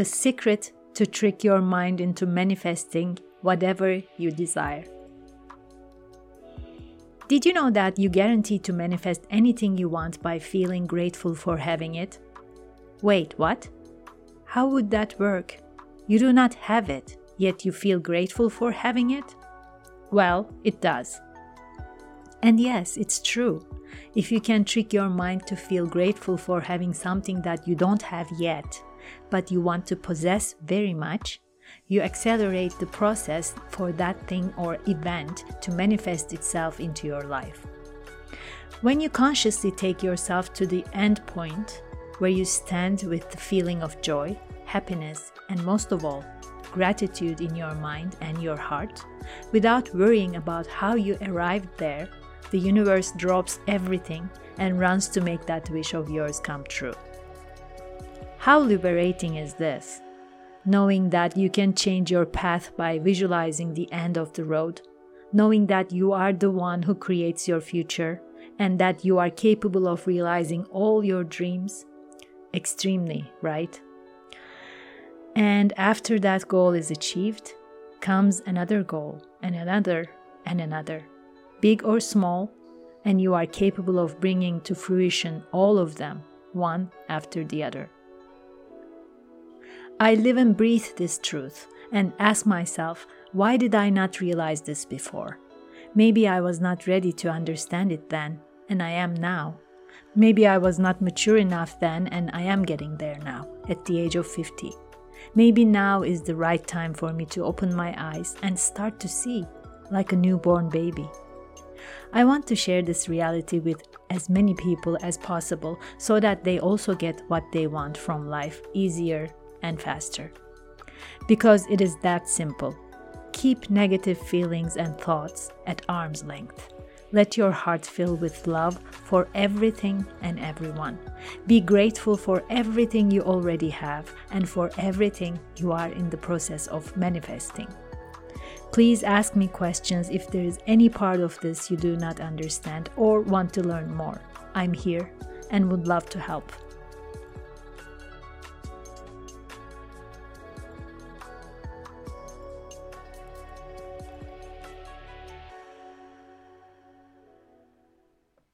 the secret to trick your mind into manifesting whatever you desire. Did you know that you guarantee to manifest anything you want by feeling grateful for having it? Wait, what? How would that work? You do not have it, yet you feel grateful for having it? Well, it does. And yes, it's true. If you can trick your mind to feel grateful for having something that you don't have yet, but you want to possess very much, you accelerate the process for that thing or event to manifest itself into your life. When you consciously take yourself to the end point, where you stand with the feeling of joy, happiness, and most of all, gratitude in your mind and your heart, without worrying about how you arrived there, the universe drops everything and runs to make that wish of yours come true. How liberating is this? Knowing that you can change your path by visualizing the end of the road, knowing that you are the one who creates your future and that you are capable of realizing all your dreams. Extremely, right? And after that goal is achieved, comes another goal, and another, and another, big or small, and you are capable of bringing to fruition all of them, one after the other. I live and breathe this truth and ask myself, why did I not realize this before? Maybe I was not ready to understand it then, and I am now. Maybe I was not mature enough then, and I am getting there now, at the age of 50. Maybe now is the right time for me to open my eyes and start to see, like a newborn baby. I want to share this reality with as many people as possible so that they also get what they want from life easier and faster. Because it is that simple. Keep negative feelings and thoughts at arm's length. Let your heart fill with love for everything and everyone. Be grateful for everything you already have and for everything you are in the process of manifesting. Please ask me questions if there is any part of this you do not understand or want to learn more. I'm here and would love to help.